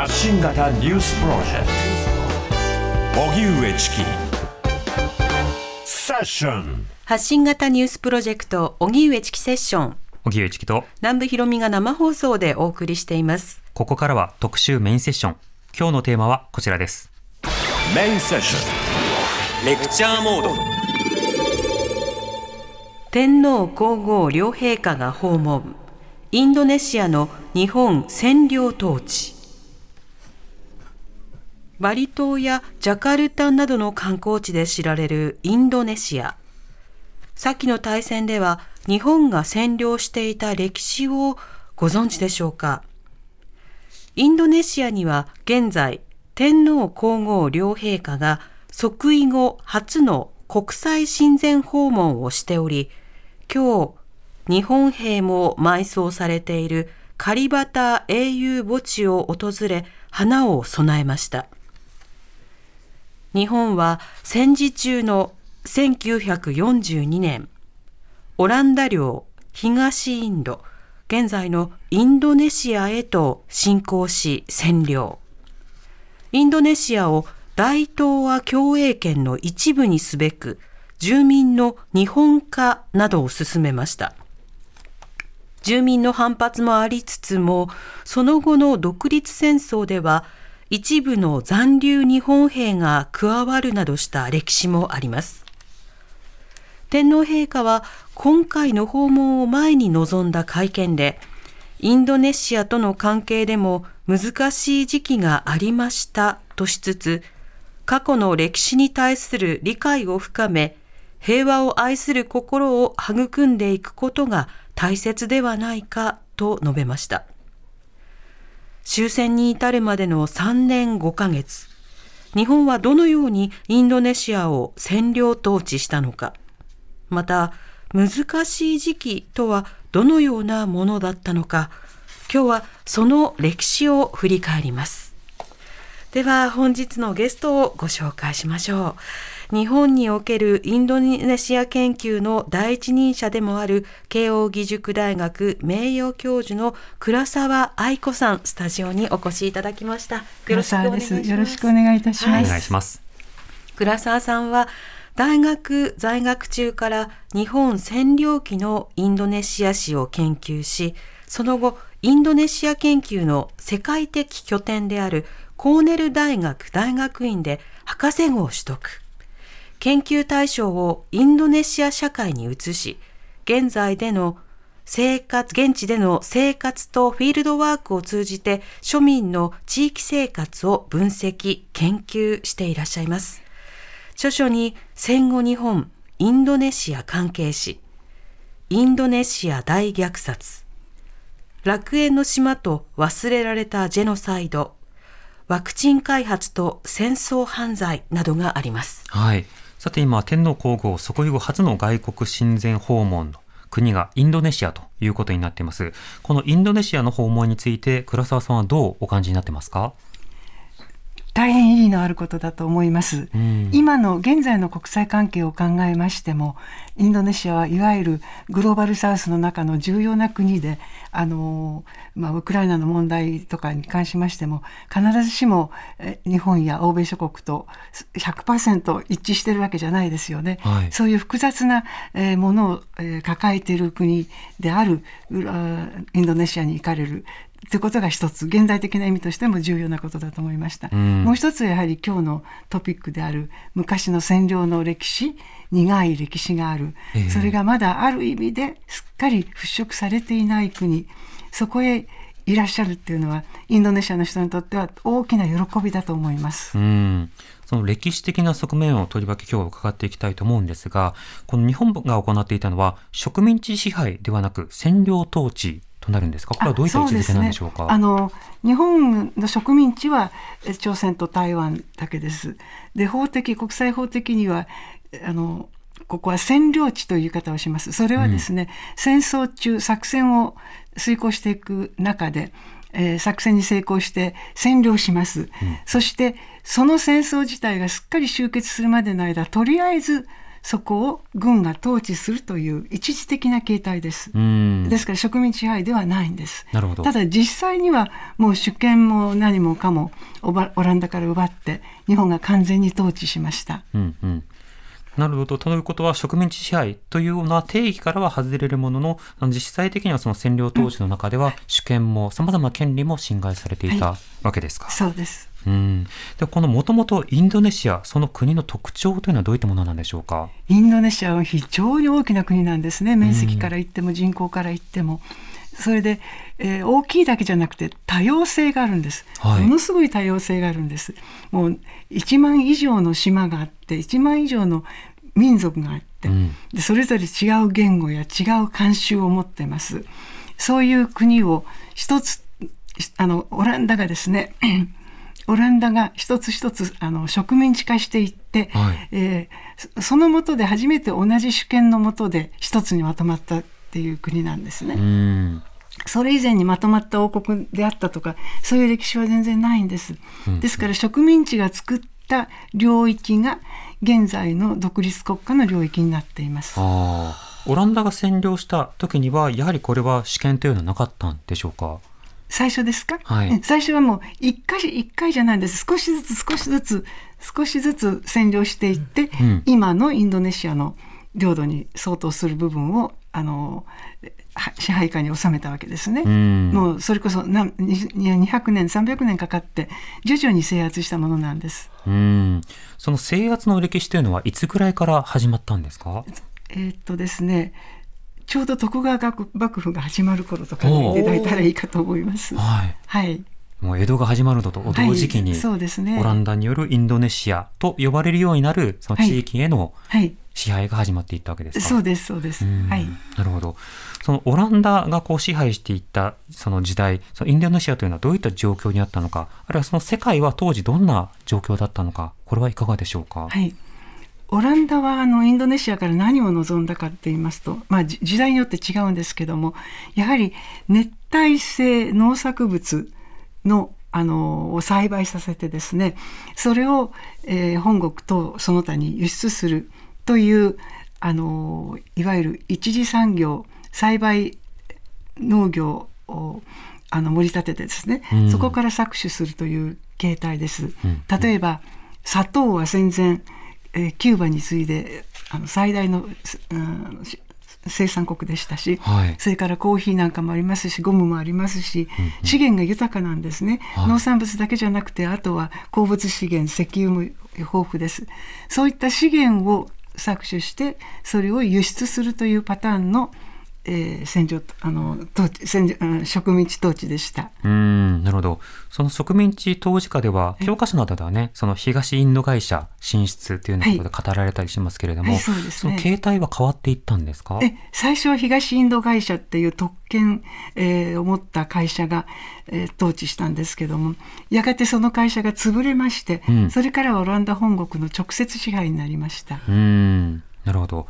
発信型ニュースプロジェクト。荻上チキセッション発信型ニュースプロジェクト荻上チキセッション。荻上チキと。南部ひろみが生放送でお送りしています。ここからは特集メインセッション。今日のテーマはこちらです。メインセッション。レクチャーモード。天皇皇后両陛下が訪問。インドネシアの日本占領統治バリ島やジャカルタなどの観光地で知られるインドネシア。先の大戦では日本が占領していた歴史をご存知でしょうか。インドネシアには現在天皇皇后両陛下が即位後初の国際親善訪問をしており今日日本兵も埋葬されているカリバタ英雄墓地を訪れ花を供えました。日本は戦時中の1942年オランダ領東インド現在のインドネシアへと侵攻し占領。インドネシアを大東亜共栄圏の一部にすべく住民の日本化などを進めました。住民の反発もありつつもその後の独立戦争では一部の残留日本兵が加わるなどした歴史もあります。天皇陛下は今回の訪問を前に臨んだ会見でインドネシアとの関係でも難しい時期がありましたとしつつ過去の歴史に対する理解を深め平和を愛する心を育んでいくことが大切ではないかと述べました。終戦に至るまでの3年5ヶ月。日本はどのようにインドネシアを占領統治したのか。また難しい時期とはどのようなものだったのか。今日はその歴史を振り返ります。では本日のゲストをご紹介しましょう。日本におけるインドネシア研究の第一人者でもある慶應義塾大学名誉教授の倉沢愛子さんスタジオにお越しいただきました。よろしくお願いします。よろしくお願いいたします、はい、お願いします。倉沢さんは大学在学中から日本占領期のインドネシア史を研究しその後インドネシア研究の世界的拠点であるコーネル大学大学院で博士号を取得研究対象をインドネシア社会に移し現在での生活、現地での生活とフィールドワークを通じて庶民の地域生活を分析、研究していらっしゃいます。著書に戦後日本、インドネシア関係史、インドネシア大虐殺、楽園の島と忘れられたジェノサイド、ワクチン開発と戦争犯罪などがあります。はい。さて今、天皇皇后即位後初の外国親善訪問の国がインドネシアということになっています。このインドネシアの訪問について、倉沢さんはどうお感じになってますか？大変意義のあることだと思います、うん、今の現在の国際関係を考えましてもインドネシアはいわゆるグローバルサウスの中の重要な国であの、まあ、ウクライナの問題とかに関しましても必ずしも日本や欧米諸国と100%一致してるわけじゃないですよね、はい、そういう複雑なものを抱えている国であるインドネシアに行かれるということが一つ現代的な意味としても重要なことだと思いました、うん、もう一つやはり今日のトピックである昔の占領の歴史苦い歴史がある、えー、それがまだある意味ですっかり払拭されていない国そこへいらっしゃるっていうのはインドネシアの人にとっては大きな喜びだと思います。うん。その歴史的な側面をとりわけ今日は伺っていきたいと思うんですが、この日本が行っていたのは植民地支配ではなく占領統治となるんですか？これはどういった位置づけなんでしょうか？うね、あの日本の植民地は朝鮮と台湾だけです。で法的国際法的にはあのここは占領地という言い方をします。それはですね、うん、戦争中作戦を遂行していく中で。えー、作戦に成功して占領します、うん、そしてその戦争自体がすっかり終結するまでの間とりあえずそこを軍が統治するという一時的な形態です。ですから植民地支配ではないんです。なるほどただ実際にはもう主権も何もかもオランダから奪って日本が完全に統治しました。うんうんなるほど。ということは、植民地支配というような定義からは外れるものの、実際的にはその占領当時の中では、主権も様々な権利も侵害されていたわけですか。はい、そうです。うん、でこのもともとインドネシア、その国の特徴というのはどういったものなんでしょうか？インドネシアは非常に大きな国なんですね、面積から言っても人口から言っても。それで、えー、大きいだけじゃなくて多様性があるんです、はい、ものすごい多様性があるんです。もう1万以上の島があって1万以上の民族があって、うん、でそれぞれ違う言語や違う慣習を持ってます。そういう国を一つあのオランダがですねオランダが一つ一つあの植民地化していって、はい、えー、そのもとで初めて同じ主権のもとで一つにまとまったっていう国なんですね。それ以前にまとまった王国であったとかそういう歴史は全然ないんです。ですから植民地が作った領域が現在の独立国家の領域になっています。オランダが占領した時にはやはりこれは主権というのはなかったんでしょうか？最初ですか、はい、最初はもう一回一回じゃないんです。少しずつ少しずつ少しずつ占領していって、うん、今のインドネシアの領土に相当する部分をあの支配下に収めたわけですね。もうそれこそな200年300年かかって徐々に制圧したものなんです。うん。その制圧の歴史というのはいつぐらいから始まったんですか？えー、っとですねちょうど徳川幕府が始まる頃とかいただいたらいいかと思います。はい、はい。もう江戸が始まるのと同時期に、そうですね、オランダによるインドネシアと呼ばれるようになるその地域への支配が始まっていったわけですか、そうですそうです、はい、なるほど。そのオランダがこう支配していったその時代そのインドネシアというのはどういった状況にあったのかあるいはその世界は当時どんな状況だったのかこれはいかがでしょうか？はいオランダはあのインドネシアから何を望んだかって言いますと、まあ、時代によって違うんですけどもやはり熱帯性農作物のあのを栽培させてですねそれを、えー、本国とその他に輸出するというあのいわゆる一次産業栽培農業をあの盛り立ててですね、うん、そこから搾取するという形態です。うん、例えば砂糖は戦前えー、キューバに次いであの最大の、うん、生産国でしたし、はい、それからコーヒーなんかもありますしゴムもありますし、うんうん、資源が豊かなんですね、はい、農産物だけじゃなくてあとは鉱物資源石油も豊富です。そういった資源を搾取してそれを輸出するというパターンのえー、戦場あの統治戦植民地統治でした。うんなるほど。その植民地統治下では教科書などではねその東インド会社進出というようなことで語られたりしますけれども、はいはい、そうですね、その形態は変わっていったんですか？え最初は東インド会社っていう特権、えー、を持った会社が、えー、統治したんですけどもやがてその会社が潰れまして、うん、それからはオランダ本国の直接支配になりました。うんなるほど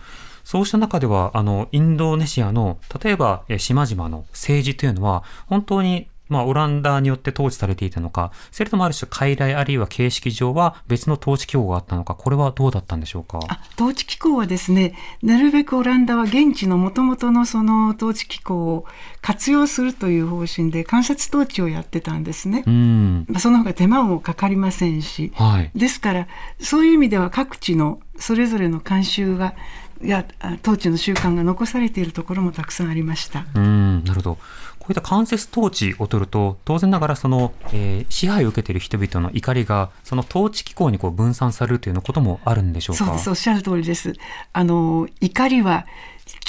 そうした中では、あの、インドネシアの、例えば、え島々の政治というのは、本当にまあ、オランダによって統治されていたのか、それともある種、傀儡あるいは形式上は別の統治機構があったのか、これはどうだったんでしょうか？統治機構はですね、なるべくオランダは現地のもともとのその統治機構を活用するという方針で間接統治をやってたんですね。うんまあ、その方が手間もかかりませんし、はい、ですから、そういう意味では各地のそれぞれの慣習がや統治の習慣が残されているところもたくさんありました。うんなるほどこういった間接統治を取ると当然ながらその、えー、支配を受けている人々の怒りがその統治機構にこう分散されるというようなこともあるんでしょうか？そうですおっしゃる通りです。あの怒りは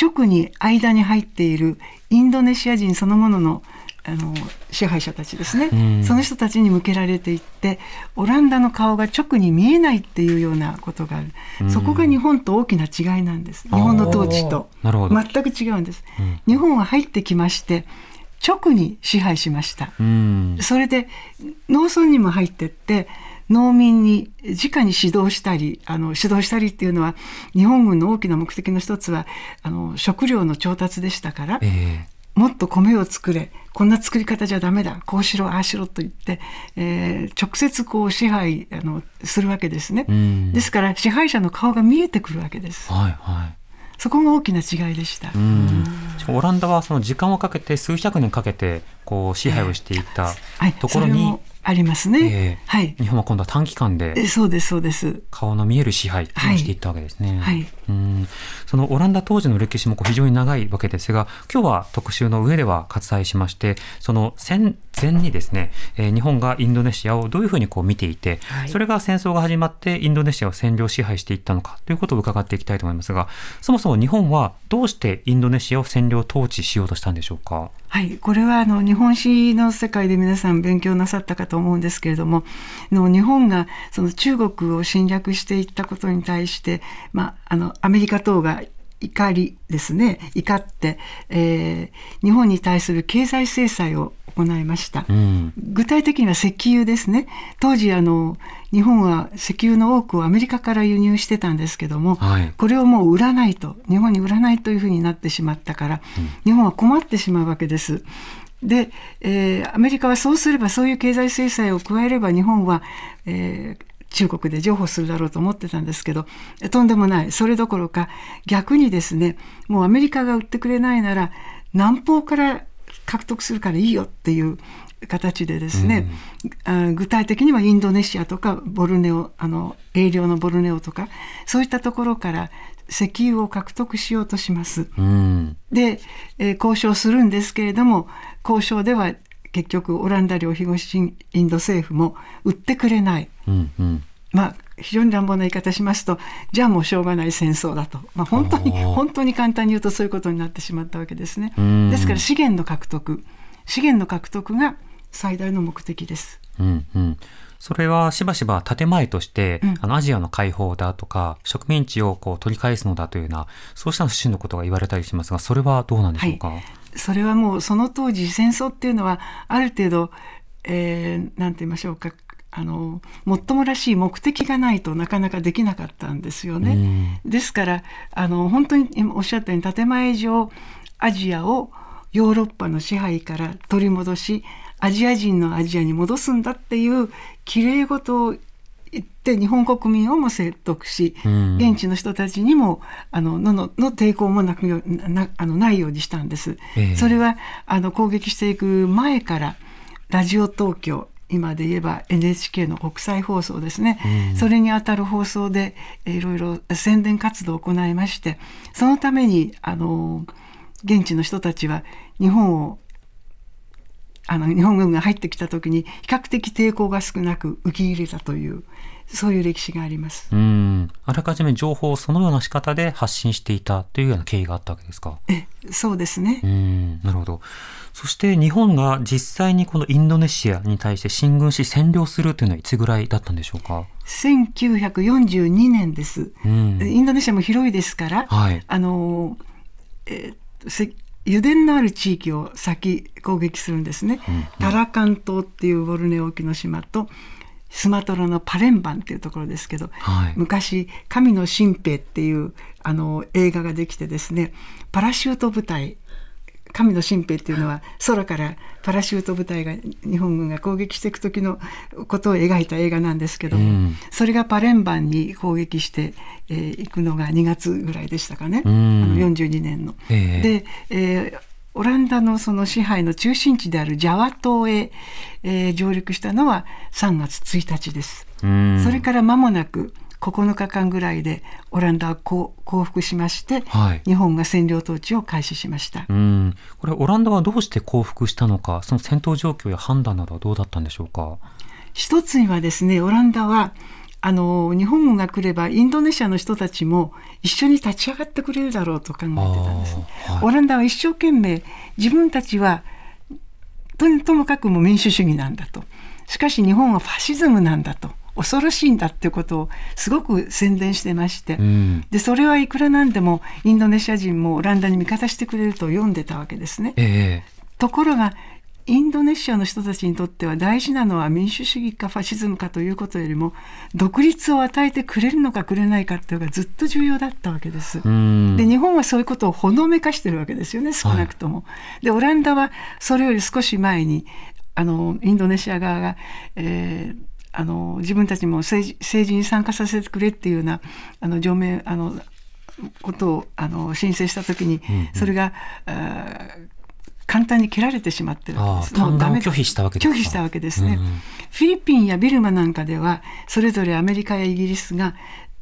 直に間に入っているインドネシア人そのもののあの支配者たちですね、うん、その人たちに向けられていってオランダの顔が直に見えないっていうようなことがある、うん、そこが日本と大きな違いなんです。日本の統治と。全く違うんです、うん、日本は入ってきまして直に支配しました、それで農村にも入ってって農民に直に指導したりあの指導したりっていうのは日本軍の大きな目的の一つはあの食料の調達でしたから、えーもっと米を作れ。こんな作り方じゃダメだ。こうしろああしろと言って、えー、直接こう支配あのするわけですね、ですから支配者の顔が見えてくるわけです。はいはい。そこが大きな違いでした。オランダはその時間をかけて数百年かけてこう支配をしていったところに、はい、ありますね、えー、はい。日本は今度は短期間で、そうですそうです。顔の見える支配をしていったわけですね。はい。うんそのオランダ当時の歴史も非常に長いわけですが、今日は特集の上では割愛しまして、その戦前にですね、えー、日本がインドネシアをどういうふうにこう見ていて、はい、それが戦争が始まってインドネシアを占領支配していったのかということを伺っていきたいと思いますが、そもそも日本はどうしてインドネシアを占領統治しようとしたんでしょうか？はい、これはあの日本史の世界で皆さん勉強なさったかと思うんですけれどもの日本がその中国を侵略していったことに対して、まあ、あのアメリカ等が怒りですね怒って、えー、日本に対する経済制裁を行いました、うん、具体的には石油ですね。当時あの日本は石油の多くをアメリカから輸入してたんですけども、はい、これをもう売らないと日本に売らないというふうになってしまったから、うん、日本は困ってしまうわけです。で、えー、アメリカはそうすればそういう経済制裁を加えれば日本は、えー、中国で譲歩するだろうと思ってたんですけどとんでもない。それどころか逆にですねもうアメリカが売ってくれないなら南方から獲得するからいいよっていう形でですね、うん、具体的にはインドネシアとかボルネオあの営領のボルネオとかそういったところから石油を獲得しようとします。うん、で、えー、交渉するんですけれども交渉では結局オランダ領東インド政府も売ってくれない。うんうん、まあ非常に乱暴な言い方しますとじゃあもうしょうがない戦争だと、まあ、本当に本当に簡単に言うとそういうことになってしまったわけですね。ですから資源の獲得。資源の獲得が最大の目的です。うんうん。それはしばしば建前として、うん、あのアジアの解放だとか植民地をこう取り返すのだというようなそうした趣旨のことが言われたりしますがそれはどうなんでしょうか、はい、それはもうその当時戦争っていうのはある程度、えー、なんて言いましょうかあのもっともらしい目的がないとなかなかできなかったんですよね。ですからあの本当におっしゃったように建前上アジアをヨーロッパの支配から取り戻しアジア人のアジアに戻すんだっていうきれい事を言って日本国民をも説得し、現地の人たちにもあのののの抵抗もなくなあのないようにしたんです。えー、それはあの攻撃していく前からラジオ東京今で言えば NHK の国際放送ですね、うん、それにあたる放送でいろいろ宣伝活動を行いましてそのためにあの現地の人たちは日本をあの日本軍が入ってきた時に比較的抵抗が少なく受け入れたというそういう歴史があります。うん。あらかじめ情報をそのような仕方で発信していたというような経緯があったわけですか？え、そうですね。うん、なるほど。そして日本が実際にこのインドネシアに対して進軍し占領するというのはいつぐらいだったんでしょうか？1942年です。うん、インドネシアも広いですから、はい、あの、えー、油田のある地域を先攻撃するんですね。うんうん、タラカン島っていうボルネオ沖の島とスマトラのパレンバンっていうところですけど、はい、昔「神の神兵」っていうあの映画ができてですねパラシュート部隊神の神兵っていうのは空からパラシュート部隊が日本軍が攻撃していく時のことを描いた映画なんですけども、うん、それがパレンバンに攻撃してい、えー、くのが2月ぐらいでしたかね、うん、あの42年の。えー、で、えーオランダのその支配の中心地であるジャワ島へ、えー、上陸したのは3月1日です。それから間もなく9日間ぐらいでオランダは降伏しまして、はい、日本が占領統治を開始しました。うん。これオランダはどうして降伏したのかその戦闘状況や判断などはどうだったんでしょうか？一つにはですねオランダはあの日本軍が来ればインドネシアの人たちも一緒に立ち上がってくれるだろうと考えてたんです、ねはい、オランダは一生懸命自分たちはとともかくも民主主義なんだと。しかし日本はファシズムなんだと恐ろしいんだっていうことをすごく宣伝してまして、うん、でそれはいくらなんでもインドネシア人もオランダに味方してくれると読んでたわけですね。えー、ところがインドネシアの人たちにとっては大事なのは民主主義かファシズムかということよりも独立を与えてくれるのかくれないかっていうのがずっと重要だったわけです。で日本はそういうことをほのめかしてるわけですよね少なくとも。はい、でオランダはそれより少し前にあのインドネシア側が、えー、あの自分たちも政治政治に参加させてくれっていうようなあの上面あのことをあの申請した時に、それが、簡単に蹴られてしまってるわけです。もうダメ拒否したわけです拒否したわけですね、うん、フィリピンやビルマなんかではそれぞれアメリカやイギリスが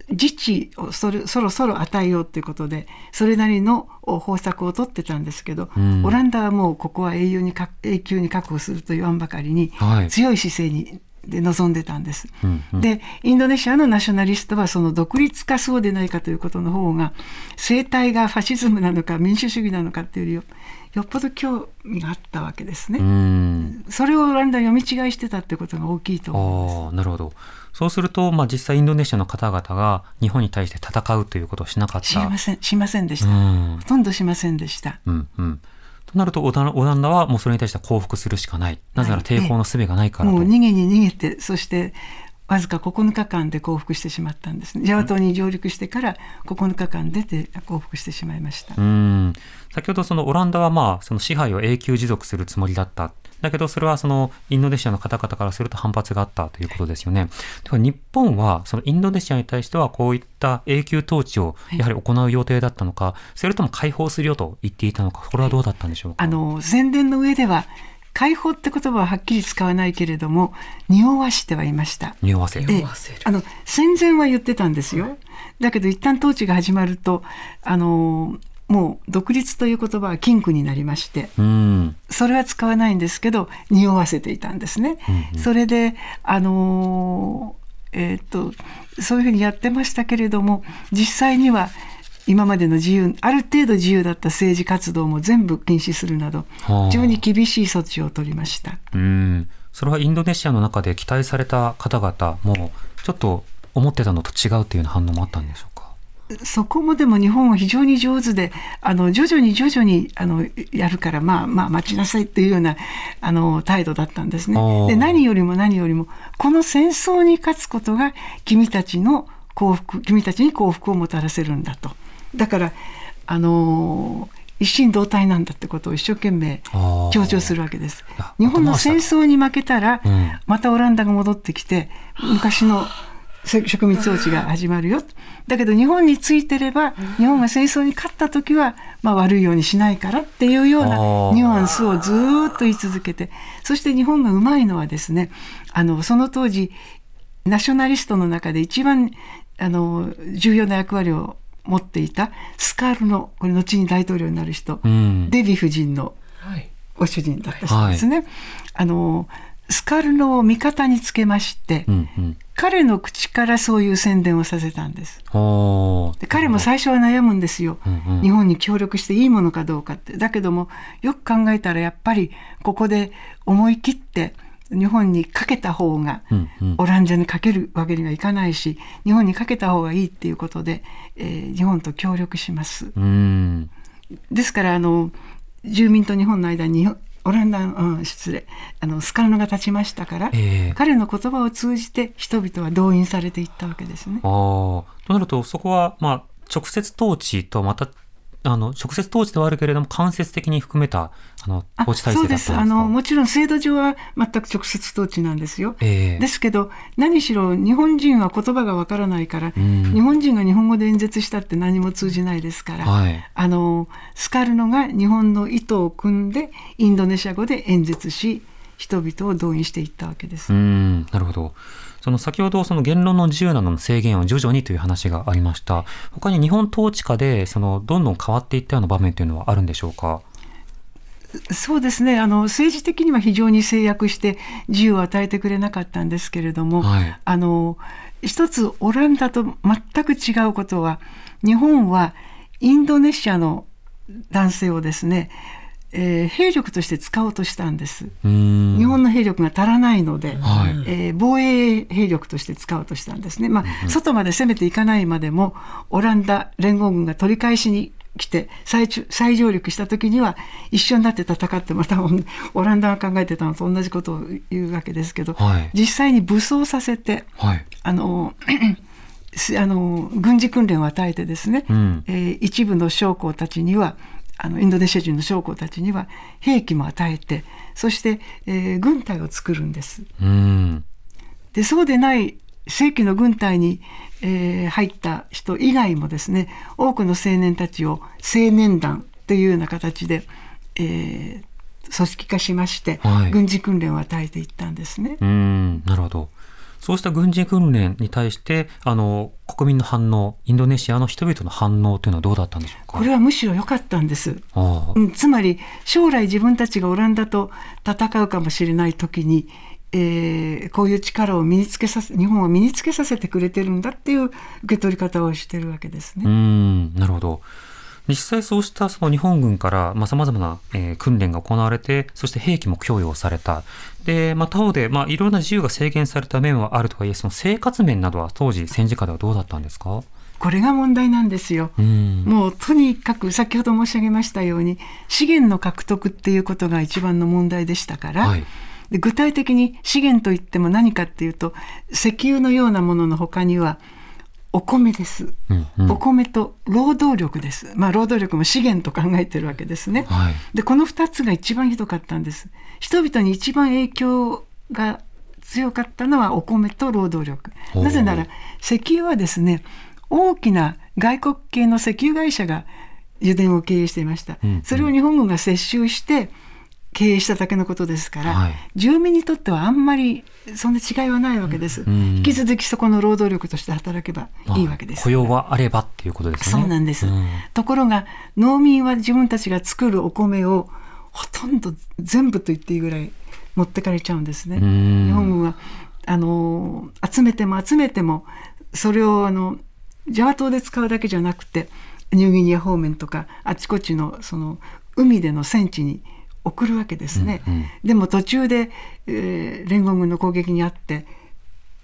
自治をそろそろ与えようということでそれなりの方策を取ってたんですけど、うん、オランダはもうここは永遠に永久に確保すると言わんばかりに、はい、強い姿勢にで臨んでたんです、うんうん、でインドネシアのナショナリストはその独立かそうでないかということの方が生態がファシズムなのか民主主義なのかっていうよりよっぽど興味があったわけですね。それをオランダ読み違いしてたってことが大きいと思います。なるほど。そうすると、まあ、実際インドネシアの方々が日本に対して戦うということをしなかった。しません、しませんでした。ほとんどしませんでした。うんうん。となるとオランダはもうそれに対して降伏するしかない。なぜなら抵抗の術がないからと、もう逃げに逃げて、そしてわずか9日間で降伏してしまったんです、ね、ジャワ島に上陸してから9日間出て降伏してしまいました。うん。先ほどそのオランダはまあその支配を永久持続するつもりだっただけどそれはそのインドネシアの方々からすると反発があったということですよね。では日本はそのインドネシアに対してはこういった永久統治をやはり行う予定だったのか、はい、それとも解放するよと言っていたのか、これはどうだったんでしょうか？あの宣伝の上では解放って言葉ははっきり使わないけれども匂わしてはいました。匂わせる。あの戦前は言ってたんですよ、だけど一旦統治が始まるとあのもう独立という言葉は禁句になりまして、うん、それは使わないんですけど匂わせていたんですね。うんうん、それであのえー、っとそういうふうにやってましたけれども実際には今までの自由ある程度自由だった政治活動も全部禁止するなど非常に厳しい措置を取りました。うん。それはインドネシアの中で期待された方々もちょっと思ってたのと違うというような反応もあったんでしょうか？そこもでも日本は非常に上手であの徐々に徐々にあのやるからまあまあ待ちなさいっていうようなあの態度だったんですね。で何よりも何よりもこの戦争に勝つことが君たちの幸福君たちに幸福をもたらせるんだと。だからあの一心同体なんだってことを一生懸命強調するわけです。日本の戦争に負けたら、またオランダが戻ってきて昔の植民統治が始まるよ。だけど日本についてれば日本が戦争に勝った時は、まあ、悪いようにしないからっていうようなニュアンスをずっと言い続けてそして日本がうまいのはですねあのその当時ナショナリストの中で一番あの重要な役割を持っていたスカールのこれ後に大統領になる人、うん、デヴィ夫人のご主人だった人ですね。はい、あのスカルノを味方につけまして、うんうん、彼の口からそういう宣伝をさせたんです。で彼も最初は悩むんですよ、うんうん、日本に協力していいものかどうかって。だけどもよく考えたらやっぱりここで思い切って日本にかけた方が、オランダにかけるわけにはいかないし日本にかけた方がいいっていうことで、えー、日本と協力します。ですからあの住民と日本の間にオランダ、うん、失礼。あのスカルノが立ちましたから、えー、彼の言葉を通じて人々は動員されていったわけですね。あとなるとそこは、まあ、直接統治とまたあの直接統治ではあるけれども間接的に含めたあの統治体制だったあのもちろん制度上は全く直接統治なんですよ、えー、ですけど何しろ日本人は言葉がわからないから、うん、日本人が日本語で演説したって何も通じないですから、はい、あのスカルノが日本の意図を組んでインドネシア語で演説し人々を動員していったわけです。うん。なるほど。その先ほどその言論の自由などの制限を徐々にという話がありました。他に日本統治下でそのどんどん変わっていったような場面というのはあるんでしょうか？そうですね。あの政治的には非常に制約して自由を与えてくれなかったんですけれども、はい、あの一つオランダと全く違うことは日本はインドネシアの男性をですねえー、兵力として使おうとしたんです。日本の兵力が足らないので、はい、えー、防衛兵力として使おうとしたんですね。まあ、外まで攻めていかないまでも、オランダ連合軍が取り返しに来て再再上陸した時には一緒になって戦ってまた オランダが考えてたのと同じことを言うわけですけど、はい、実際に武装させて、はい、あの あの軍事訓練を与えてですね、うん、えー、一部の将校たちにはあのインドネシア人の将校たちには兵器も与えてそして、えー、軍隊を作るんです。うん、でそうでない正規の軍隊に、えー、入った人以外もですね多くの青年たちを青年団というような形で、えー、組織化しまして、はい、軍事訓練を与えていったんですね。うんなるほど。そうした軍事訓練に対してあの国民の反応インドネシアの人々の反応というのはどうだったんでしょうか？これはむしろ良かったんです、うん、つまり将来自分たちがオランダと戦うかもしれない時にえー、こういう力を身につけさせ日本は身につけさせてくれてるんだっていう受け取り方をしてるわけですね。うんなるほど。実際そうしたその日本軍からさまざ、まな、えー、訓練が行われてそして兵器も供与された。で、まあ、他方で、まあ、いろんな自由が制限された面はあるとはいえその生活面などは当時戦時下ではどうだったんですか？これが問題なんですよ、うん、もうとにかく先ほど申し上げましたように資源の獲得っていうことが一番の問題でしたから、はいで具体的に資源といっても何かっていうと石油のようなものの他にはお米です、うんうん、お米と労働力です、まあ、労働力も資源と考えてるわけですね、はい、でこの2つが一番ひどかったんです。人々に一番影響が強かったのはお米と労働力。なぜなら石油はですね大きな外国系の石油会社が油田を経営していました、うんうん、それを日本軍が接収して経営しただけのことですから、はい、住民にとってはあんまりそんな違いはないわけです、うん、引き続きそこの労働力として働けばいいわけです。雇用はあればっていうことですね。そうなんです、うん、ところが農民は自分たちが作るお米をほとんど全部と言っていいぐらい持ってかれちゃうんですね、うん、日本はあの集めても集めてもそれをあのジャワ島で使うだけじゃなくてニューギニア方面とかあちこちのその海での戦地に送るわけですね。うんうん、でも途中で、えー、連合軍の攻撃にあって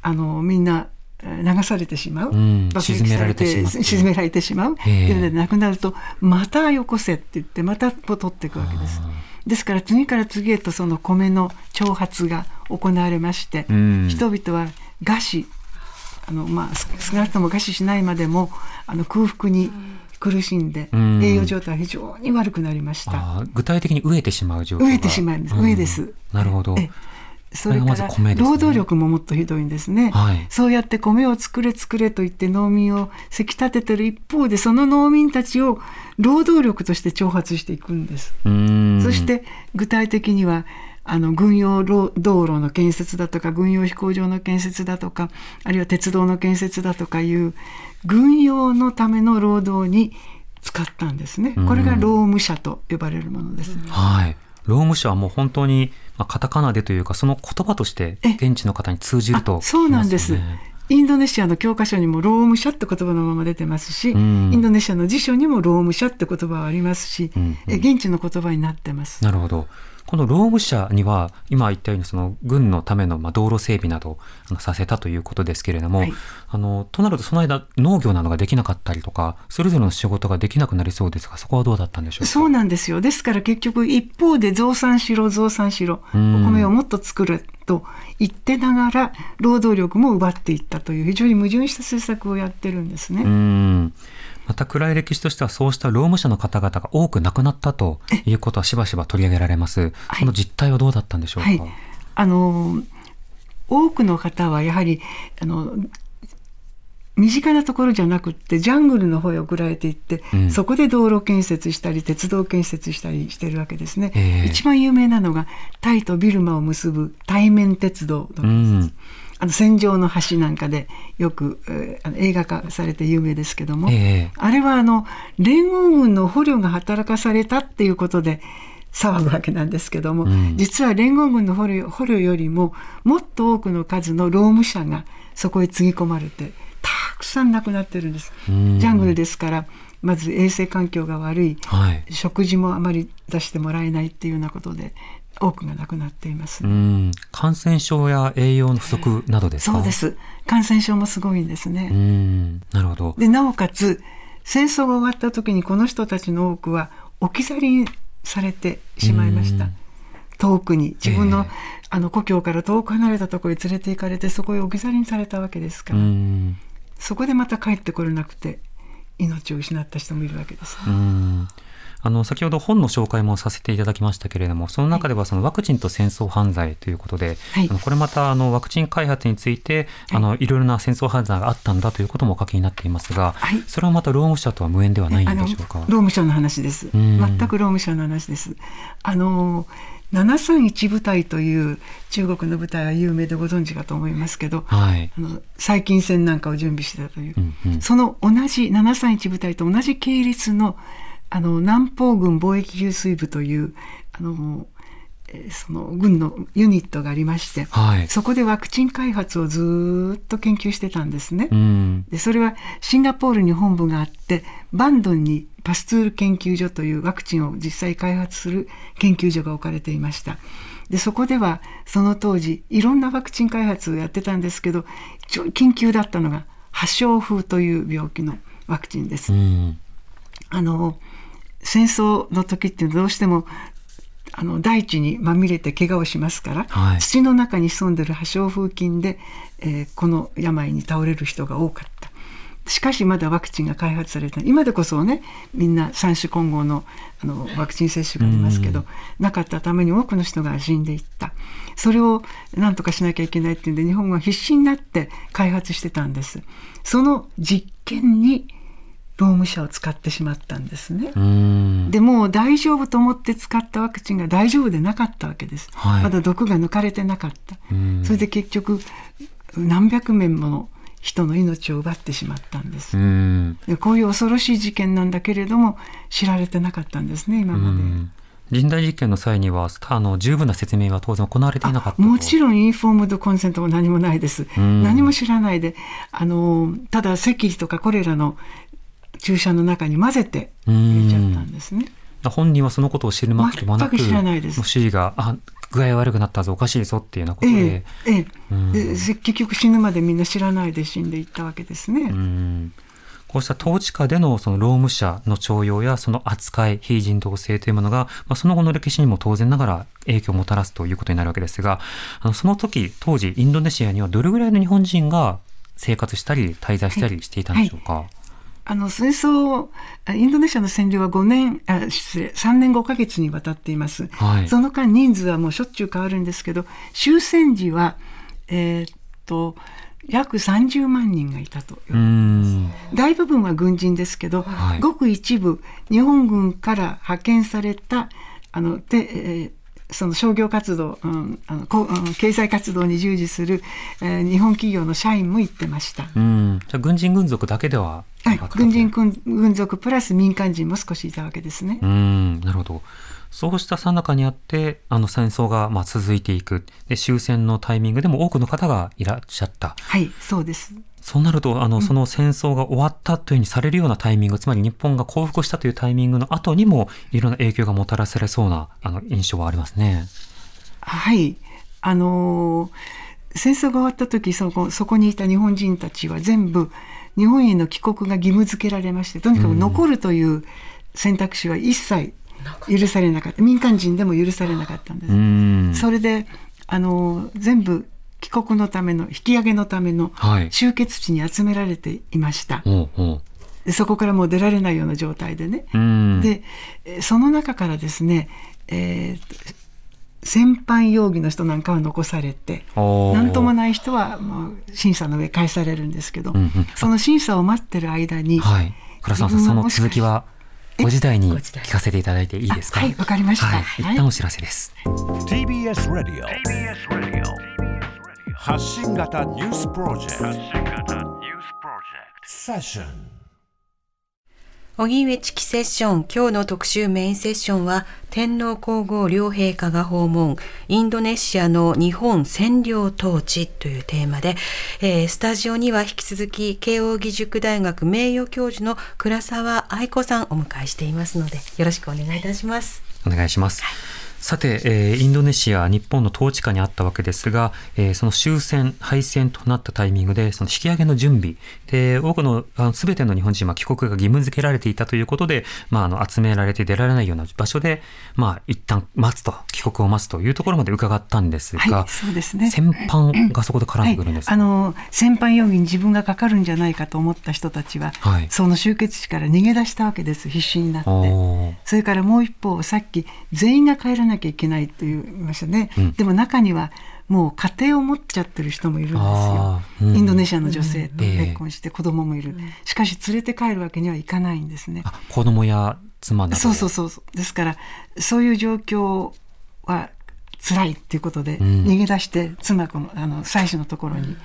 あのみんな流されてしまう、うん、沈められてしまう沈められてしまう。っていうのでなくなるとまたよこせって言ってまた取っていくわけです。ですから次から次へとその米の挑発が行われまして、うん、人々は餓死あの、まあ、少なくとも餓死しないまでもあの空腹に苦しんで、栄養状態は非常に悪くなりました。具体的に飢えてしまう状況飢えてしまうん。です。飢えです。なるほど。それから労働力ももっとひどいんですね、はい、そうやって米を作れ作れと言って農民をせき立ててる一方でその農民たちを労働力として挑発していくんです。そして具体的にはあの軍用道路の建設だとか軍用飛行場の建設だとかあるいは鉄道の建設だとかいう軍用のための労働に使ったんですね。これが労務者と呼ばれるものです。はい。労務者はもう本当に、まあ、カタカナでというかその言葉として現地の方に通じると、ね、そうなんです。インドネシアの教科書にも労務者って言葉のまま出てますし、うん、インドネシアの辞書にも労務者って言葉はありますし、うんうん、現地の言葉になってます。なるほど。この労務者には今言ったようにその軍のためのまあ道路整備などさせたということですけれども、はい、あのとなるとその間農業などができなかったりとかそれぞれの仕事ができなくなりそうですがそこはどうだったんでしょうか？そうなんですよ。ですから結局一方で増産しろ増産しろお米をもっと作ると言ってながら労働力も奪っていったという非常に矛盾した政策をやってるんですね。うんまた暗い歴史としてはそうした労務者の方々が多く亡くなったということはしばしば取り上げられます。その実態はどうだったんでしょうか？はい、あの多くの方はやはりあの身近なところじゃなくってジャングルの方へ送られていって、うん、そこで道路建設したり鉄道建設したりしてるわけですね、えー、一番有名なのがタイとビルマを結ぶ対面鉄道の、うん、あの戦場の橋なんかでよく、えー、映画化されて有名ですけども、えー、あれはあの連合軍の捕虜が働かされたっていうことで騒ぐわけなんですけども、うん、実は連合軍の捕虜捕虜よりももっと多くの数の労務者がそこへつぎ込まれてたくさん亡くなってるんです。ジャングルですからまず衛生環境が悪い、はい、食事もあまり出してもらえないっていうようなことで多くが亡くなっています。感染症や栄養の不足などですそうです。感染症もすごいんですね。なるほど。でなおかつ戦争が終わった時にこの人たちの多くは置き去りにされてしまいました。遠くに自分の,、えー、あの故郷から遠く離れたところに連れて行かれてそこへ置き去りにされたわけですからそこでまた帰ってこれなくて命を失った人もいるわけです。あの先ほど本の紹介もさせていただきましたけれどもその中ではそのワクチンと戦争犯罪ということで、はい、あのこれまたあのワクチン開発について、はい、あのいろいろな戦争犯罪があったんだということもお書きになっていますが、はい、それはまた労務者とは無縁ではないんでしょうか？労務者の話です。全く労務者の話です。あの731部隊という中国の部隊は有名でご存知かと思いますけど、はい、あの細菌戦なんかを準備してたという、うんうん、その同じ731部隊と同じ系列のあの南方軍貿易給水部というあのその軍のユニットがありまして、はい、そこでワクチン開発をずっと研究してたんですね。うん、でそれはシンガポールに本部があってバンドンにパスツール研究所というワクチンを実際開発する研究所が置かれていました。でそこではその当時いろんなワクチン開発をやってたんですけど緊急だったのが破傷風という病気のワクチンです。うん、あの戦争の時ってどうしてもあの大地にまみれて怪我をしますから、はい、土の中に潜んでる破傷風菌で、えー、この病に倒れる人が多かった。しかしまだワクチンが開発された今でこそねみんな三種混合のあのワクチン接種がありますけど、なかったために多くの人が死んでいった。それを何とかしなきゃいけないっていうんで日本は必死になって開発してたんです。その実験に労務者を使ってしまったんですね。でも大丈夫と思って使ったワクチンが大丈夫でなかったわけです。はい、まだ毒が抜かれてなかった。それで結局何百名もの人の命を奪ってしまったんです。でこういう恐ろしい事件なんだけれども知られてなかったんですね今まで。人体実験の際にはあの十分な説明は当然行われていなかったもちろんインフォームドコンセントも何もないです、何も知らないであのただ赤痢とかコレラの注射の中に混ぜて入れちゃったんですね。本人はそのことを知るまでもなく、知らないです。主治があ具合悪くなったぞおかしいぞっていうようなことで、ええええ、結局死ぬまでみんな知らないで死んでいったわけですね。こうした統治下でのその労務者の徴用やその扱い、非人道性というものが、まあ、その後の歴史にも当然ながら影響をもたらすということになるわけですが、あのその時、当時インドネシアにはどれぐらいの日本人が生活したり滞在したりしていたんでしょうか？はいはいあの戦争インドネシアの占領は5年あ失礼3年5か月にわたっています、はい、その間人数はもうしょっちゅう変わるんですけど終戦時はえー、っと約30万人がいたと大部分は軍人ですけど、はい、ごく一部日本軍から派遣されたあので、えーその商業活動、うん、あのこう、うん、経済活動に従事する、えー、日本企業の社員も言ってました。うん、じゃ軍人軍属だけでははい、軍人軍属プラス民間人も少しいたわけですね。うんなるほど。そうしたさなかにあって、あの戦争がまあ続いていく。で、終戦のタイミングでも多くの方がいらっしゃった。はい、そうです。そうなると、あの、その戦争が終わったというふうにされるようなタイミング、つまり日本が降伏したというタイミングの後にも、いろんな影響がもたらされそうな、あの、印象はありますね。はい。あのー、戦争が終わった時、そこ、そこにいた日本人たちは全部、日本への帰国が義務付けられまして、とにかく残るという選択肢は一切許されなかった。民間人でも許されなかったんです。それで、あのー、全部帰国のための引き上げのための集結地に集められていました。はい、そこからもう出られないような状態でね。でその中からですね、えー、戦犯容疑の人なんかは残されて何ともない人はもう審査の上返されるんですけど、うんうん、その審査を待ってる間に、はい、倉さんその続きはご時代に聞かせていただいていいですか？はいわかりました、はい、一旦お知らせです、TBS ラディオ発信型ニュースプロジェクト。セッション荻上チキセッション。今日の特集メインセッションは天皇皇后両陛下が訪問。インドネシアの日本占領統治というテーマで、えー、スタジオには引き続き慶應義塾大学名誉教授の倉沢愛子さんお迎えしていますのでよろしくお願いいたします。お願いします、はいさて、えー、インドネシア、日本の統治下にあったわけですが、えー、その終戦、敗戦となったタイミングで、その引き上げの準備、で、多くの、すべての日本人は帰国が義務付けられていたということで、まあ、あの、集められて出られないような場所で、まあ、一旦待つと、帰国を待つというところまで伺ったんですが、はい、そうですね。戦犯がそこで絡んでくるんです、はい、あの、戦犯容疑に自分がかかるんじゃないかと思った人たちは、はい、その集結地から逃げ出したわけです、必死になって。それからもう一方、さっき、全員が帰らなきゃいけないという言いましたね、うん、でも中にはもう家庭を持っちゃってる人もいるんですよ、うん、インドネシアの女性と結婚して子供もいる、うん、しかし連れて帰るわけにはいかないんですね。子供や妻などそうそうそうですからそういう状況は辛いっていうことで、逃げ出して妻このあの妻子のところに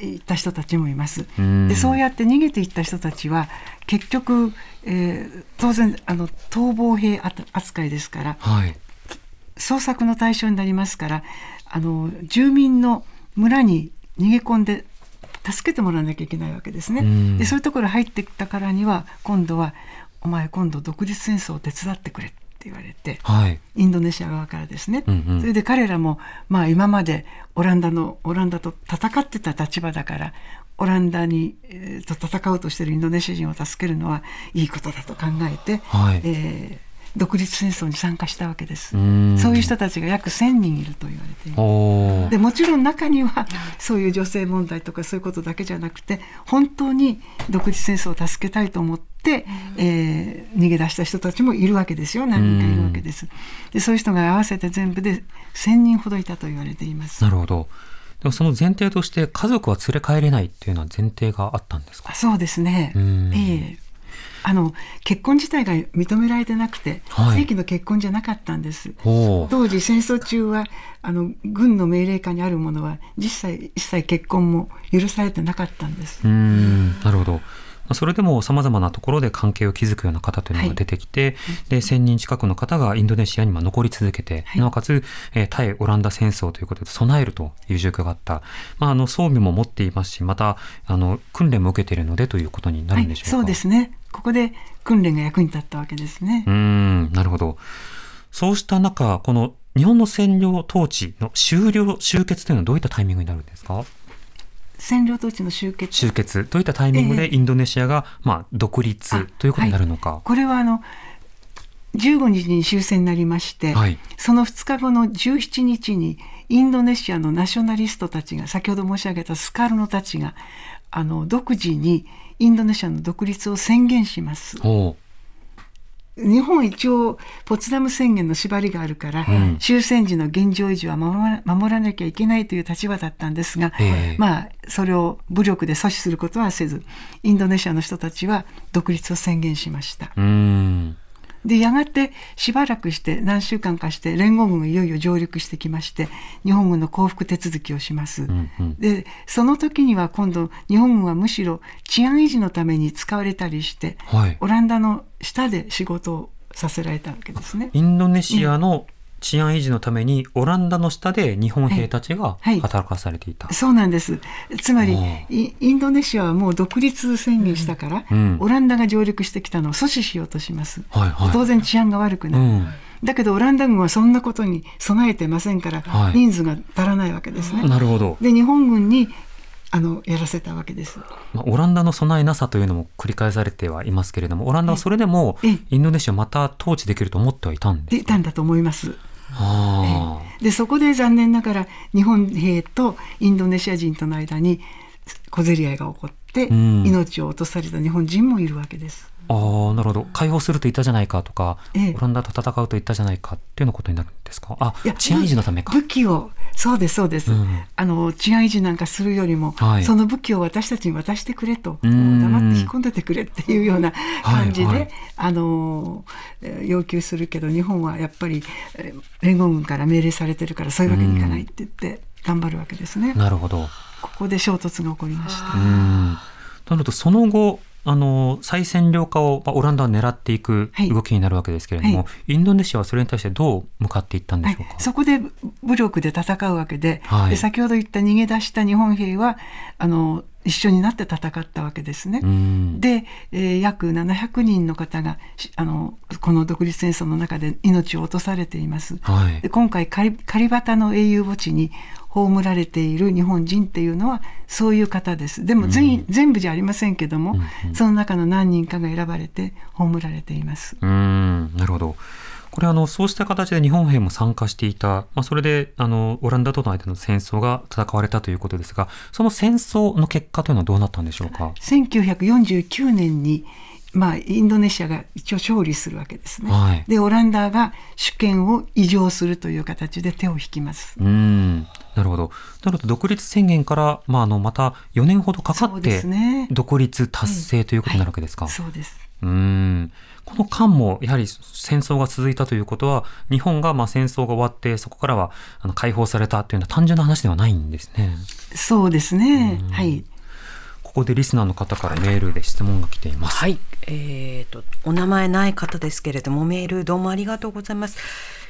行った人たちもいます。でそうやって逃げていった人たちは結局、えー、当然あの逃亡兵扱いですから、はい、捜索の対象になりますからあの住民の村に逃げ込んで助けてもらわなきゃいけないわけですね。でそういうところ入ってきたからには今度は「お前今度独立戦争を手伝ってくれ」って言われて、はい、インドネシア側からですね、うんうん、それで彼らも、まあ、今までオランダのオランダと戦ってた立場だからオランダに、えー、と戦おうとしているインドネシア人を助けるのはいいことだと考えて、はい、えー独立戦争に参加したわけです。そういう人たちが約1000人いると言われている。でもちろん中にはそういう女性問題とかそういうことだけじゃなくて本当に独立戦争を助けたいと思って、えー、逃げ出した人たちもいるわけですよ。何人かいるわけです。でそういう人が合わせて全部で1000人ほどいたと言われています。なるほど。でもその前提として家族は連れ帰れないっていうのは前提があったんですか？そうですね。ええ。ーあの結婚自体が認められてなくて、はい、正規の結婚じゃなかったんです。当時戦争中はあの軍の命令下にあるものは実際一切結婚も許されてなかったんです。うんなるほど。それでもさまざまなところで関係を築くような方というのが出てきて、はい、で1000人近くの方がインドネシアに残り続けて、はい、なおかつ、えー、対オランダ戦争ということで備えるという状況があった、まあ、あの装備も持っていますしまたあの訓練も受けているのでということになるんでしょうか、はい、そうですね。ここで訓練が役に立ったわけですね。うんなるほど。そうした中この日本の占領統治の終了終結というのはどういったタイミングになるんですか？占領統治の終結。終結。といったタイミングでインドネシアが、まあ、独立ということになるのか。はい、これはあの15日に終戦になりまして、はい、その2日後の17日にインドネシアのナショナリストたちが先ほど申し上げたスカルノたちがあの独自にインドネシアの独立を宣言します。日本一応ポツダム宣言の縛りがあるから、うん、終戦時の現状維持は守らなきゃいけないという立場だったんですが、えー、まあそれを武力で阻止することはせずインドネシアの人たちは独立を宣言しました。でやがてしばらくして何週間かして連合軍がいよいよ上陸してきまして日本軍の降伏手続きをします。うんうん、でその時には今度日本軍はむしろ治安維持のために使われたりして、はい、オランダの下で仕事をさせられたわけですね。インドネシアの治安維持のためにオランダの下で日本兵たちが働かされていた、はいはい、そうなんです。つまりインドネシアはもう独立宣言したから、うん、オランダが上陸してきたのを阻止しようとします、はいはい、当然治安が悪くなる、うん、だけどオランダ軍はそんなことに備えてませんから、人数が足らないわけですね、なるほど。で日本軍にあのやらせたわけです、まあ、オランダの備えなさというのも繰り返されてはいますけれどもオランダはそれでもインドネシアまた統治できると思ってはいたんですか、たんだと思います。でそこで残念ながら日本兵とインドネシア人との間に小競り合いが起こって命を落とされた日本人もいるわけです。ああなるほど。解放すると言ったじゃないかとか、ええ、オランダと戦うと言ったじゃないかっていうのことになるんですか？あ治安維持のためか。武器をそうですそうです、うん、あの治安維持なんかするよりも、はい、その武器を私たちに渡してくれと黙って引っ込んでてくれっていうような感じで、はい。はい、あの要求するけど日本はやっぱり連合軍から命令されてるからそういうわけにいかないって言って頑張るわけですね。なるほど。ここで衝突が起こりました。なるほどその後あの再占領化を、まあ、オランダは狙っていく動きになるわけですけれども、はい、インドネシアはそれに対してどう向かっていったんでしょうか、はい、そこで武力で戦うわけではい、で先ほど言った逃げ出した日本兵はあの一緒になって戦ったわけですね。うん。で、えー約700人の方がしあのこの独立戦争の中で命を落とされています。はい。で今回カリバタの英雄墓地に葬られている日本人っていうのはそういう方ですでも全,、全部じゃありませんけども、その中の何人かが選ばれて葬られています。うんなるほど。これあのそうした形で日本兵も参加していた、まあ、それであのオランダとの間の戦争が戦われたということですがその戦争の結果というのはどうなったんでしょうか？1949年にまあ、インドネシアが一応勝利するわけですね。はいでオランダが主権を移譲するという形で手を引きます。うんなるほど。なるほど独立宣言から、まあ、あのまた4年ほどかかって独立達成ということになるわけですか。はいそうです。うんこの間もやはり戦争が続いたということは日本がまあ戦争が終わってそこからはあの解放されたというのは単純な話ではないんですね。そうですね。はい。ここでリスナーの方からメールで質問が来ています。はい、えーと、お名前ない方ですけれども、メールどうもありがとうございます。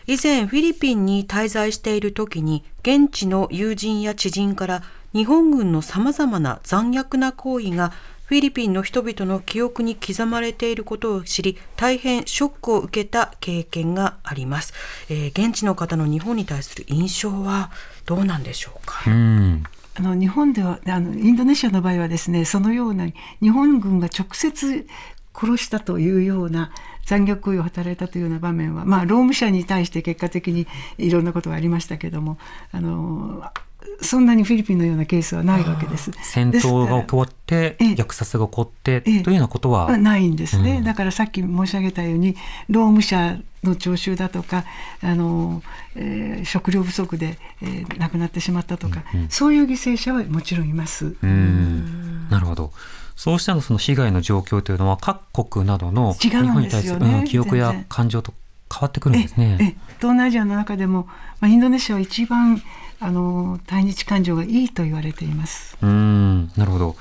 以前、フィリピンに滞在している時に、現地の友人や知人から、日本軍の様々な残虐な行為が、フィリピンの人々の記憶に刻まれていることを知り、大変ショックを受けた経験があります。えー現地の方の日本に対する印象はどうなんでしょうか？うんあの日本ではあのインドネシアの場合はですねそのような日本軍が直接殺したというような残虐行為を働いたというような場面は、まあ、労務者に対して結果的にいろんなことがありましたけどもあのそんなにフィリピンのようなケースはないわけです。戦闘が起こってええ。虐殺が起こってとえ。えいうようなことは、はないんですね、うん。だからさっき申し上げたように労務者の徴収だとかあの、えー食料不足で、えー亡くなってしまったとか、そういう犠牲者はもちろんいます。うん。なるほど。そうしたのその被害の状況というのは各国などの日本に対する、うん記憶や感情と変わってくるんですね。ええ東南アジアの中でも、まあ、インドネシアは一番あの対日感情がいいと言われています。うんなるほど。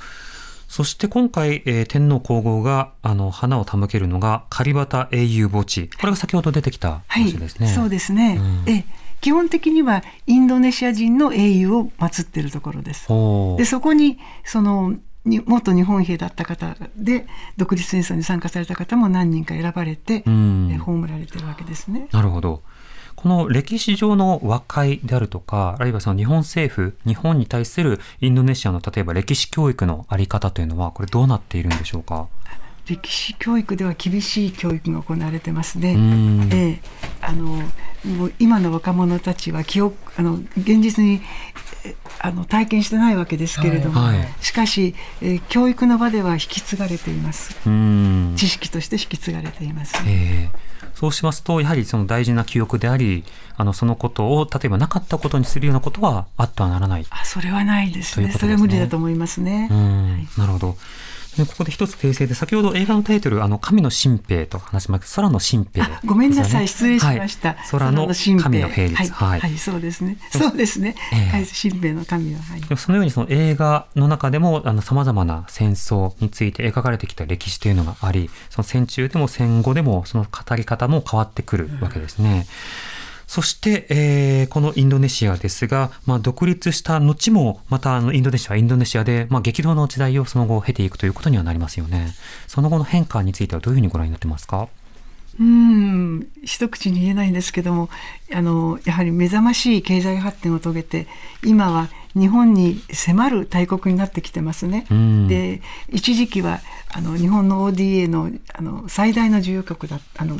そして今回、えー天皇皇后があの花を手向けるのがカリバタ英雄墓地。これが先ほど出てきたはい、話ですね。そうですね、うんええ基本的にはインドネシア人の英雄を祀っているところです。でそこにそのに元日本兵だった方で独立戦争に参加された方も何人か選ばれて、うんえ葬られてるわけですね。なるほど。この歴史上の和解であるとか、あるいはその日本政府、日本に対するインドネシアの例えば歴史教育のあり方というのは、これどうなっているんでしょうか？歴史教育では厳しい教育が行われてますね。うんええ、あのもう今の若者たちは記憶あの現実にえあの体験してないわけですけれども、はいはいしかし、えー教育の場では引き継がれています。うん知識として引き継がれています。えーそうしますと、やはりその大事な記憶であり、あのそのことを例えばなかったことにするようなことはあってはならない。あそれはないですね。ねそれは無理だと思いますね。うん、なるほど。でここで一つ訂正で、先ほど映画のタイトル、あの神の神兵と話しました。空の神兵、あごめんなさい、失礼しました。はい空の神神の兵率。はい、はいはいそうですね。そうですね。ええはい、神兵の神は、はい。そのようにその映画の中でもさまざまな戦争について描かれてきた歴史というのがありその戦中でも戦後でもその語り方も変わってくるわけですね。そして、えーこのインドネシアですが、まあ、独立した後もまたあのインドネシアはインドネシアで、まあ、激動の時代をその後経ていくということにはなりますよね。その後の変化についてはどういうふうにご覧になってますか？うん一口に言えないんですけどもあのやはり目覚ましい経済発展を遂げて今は日本に迫る大国になってきてますね。うんで一時期はあの日本の ODA のあの最大の重要国だあの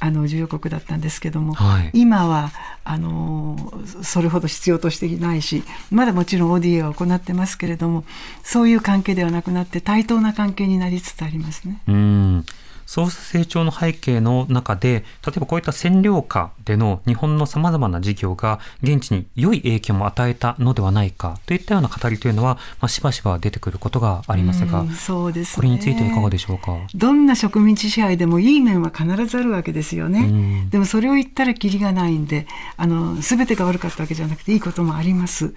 あの重要国だったんですけども、はい今はあのそれほど必要としていないしまだもちろん ODA は行ってますけれどもそういう関係ではなくなって対等な関係になりつつありますね。うんそうした成長の背景の中で、例えばこういった占領下での日本の様々な事業が現地に良い影響も与えたのではないかといったような語りというのは、まあ、しばしば出てくることがありますが、うんそうですねこれについてはいかがでしょうか？どんな植民地支配でもいい面は必ずあるわけですよね。うんでもそれを言ったらキリがないんで、あの全てが悪かったわけじゃなくていいこともあります。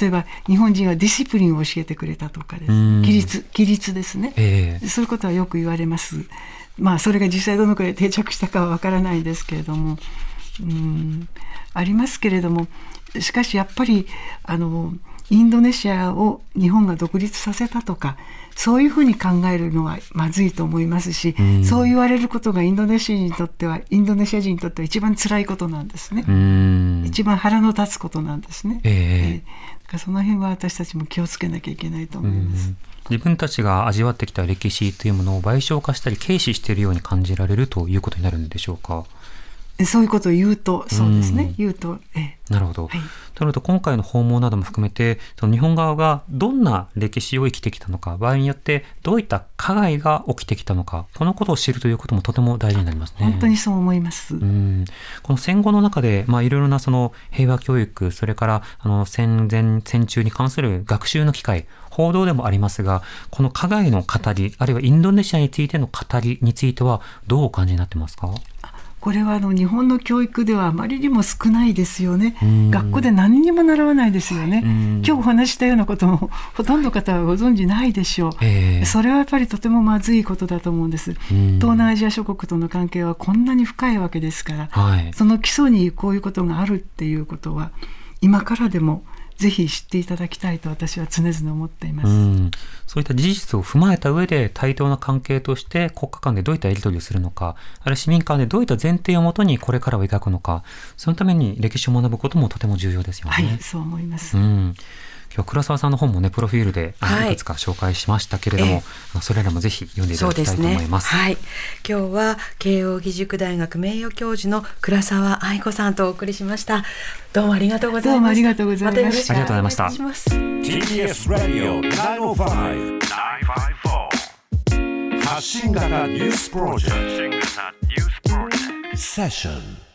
例えば日本人はディシプリンを教えてくれたとかです。うん規律規律ですね。ええそういうことはよく言われます。まあそれが実際どのくらい定着したかはわからないですけれども、うんありますけれども、しかしやっぱりあのインドネシアを日本が独立させたとかそういうふうに考えるのはまずいと思いますし、うん、そう言われることがインドネシア人にとってはインドネシア人にとっては一番辛いことなんですね、うん、一番腹の立つことなんですね、えー、えー、その辺は私たちも気をつけなきゃいけないと思います。自分たちが味わってきた歴史というものを賠償化したり軽視しているように感じられるということになるんでしょうか。そういうことを言うと、そうですね、言うと、えなるほど。はい、となると、今回の訪問なども含めて、その日本側がどんな歴史を生きてきたのか、場合によってどういった加害が起きてきたのか、このことを知るということもとても大事になりますね。本当にそう思います。うんこの戦後の中で、まあ、いろいろなその平和教育、それからあの戦前、戦中に関する学習の機会、報道でもありますが、この加害の語り、あるいはインドネシアについての語りについては、どうお感じになってますか？これはあの日本の教育ではあまりにも少ないですよね。学校で何にも習わないですよね。今日お話したようなこともほとんど方はご存知ないでしょう。えー、それはやっぱりとてもまずいことだと思うんです。東南アジア諸国との関係はこんなに深いわけですから、はい、その基礎にこういうことがあるっていうことは今からでもぜひ知っていただきたいと私は常々思っています。うそういった事実を踏まえた上で対等な関係として国家間でどういったやり取りをするのか、あるいは市民間でどういった前提をもとにこれからを描くのか、そのために歴史を学ぶこともとても重要ですよね。はい、そう思います。うん今日倉沢さんの本もねプロフィールでいくつか紹介しましたけれども、はい、それらもぜひ読んでいただきたいと思います。すね、はい、今日は慶應義塾大学名誉教授の倉沢愛子さんとお送りしました。どうもありがとうございました。どうもありがとうございました。ありがとうございました。TBS ラディオ905発信型ニュースプロジェクトセッション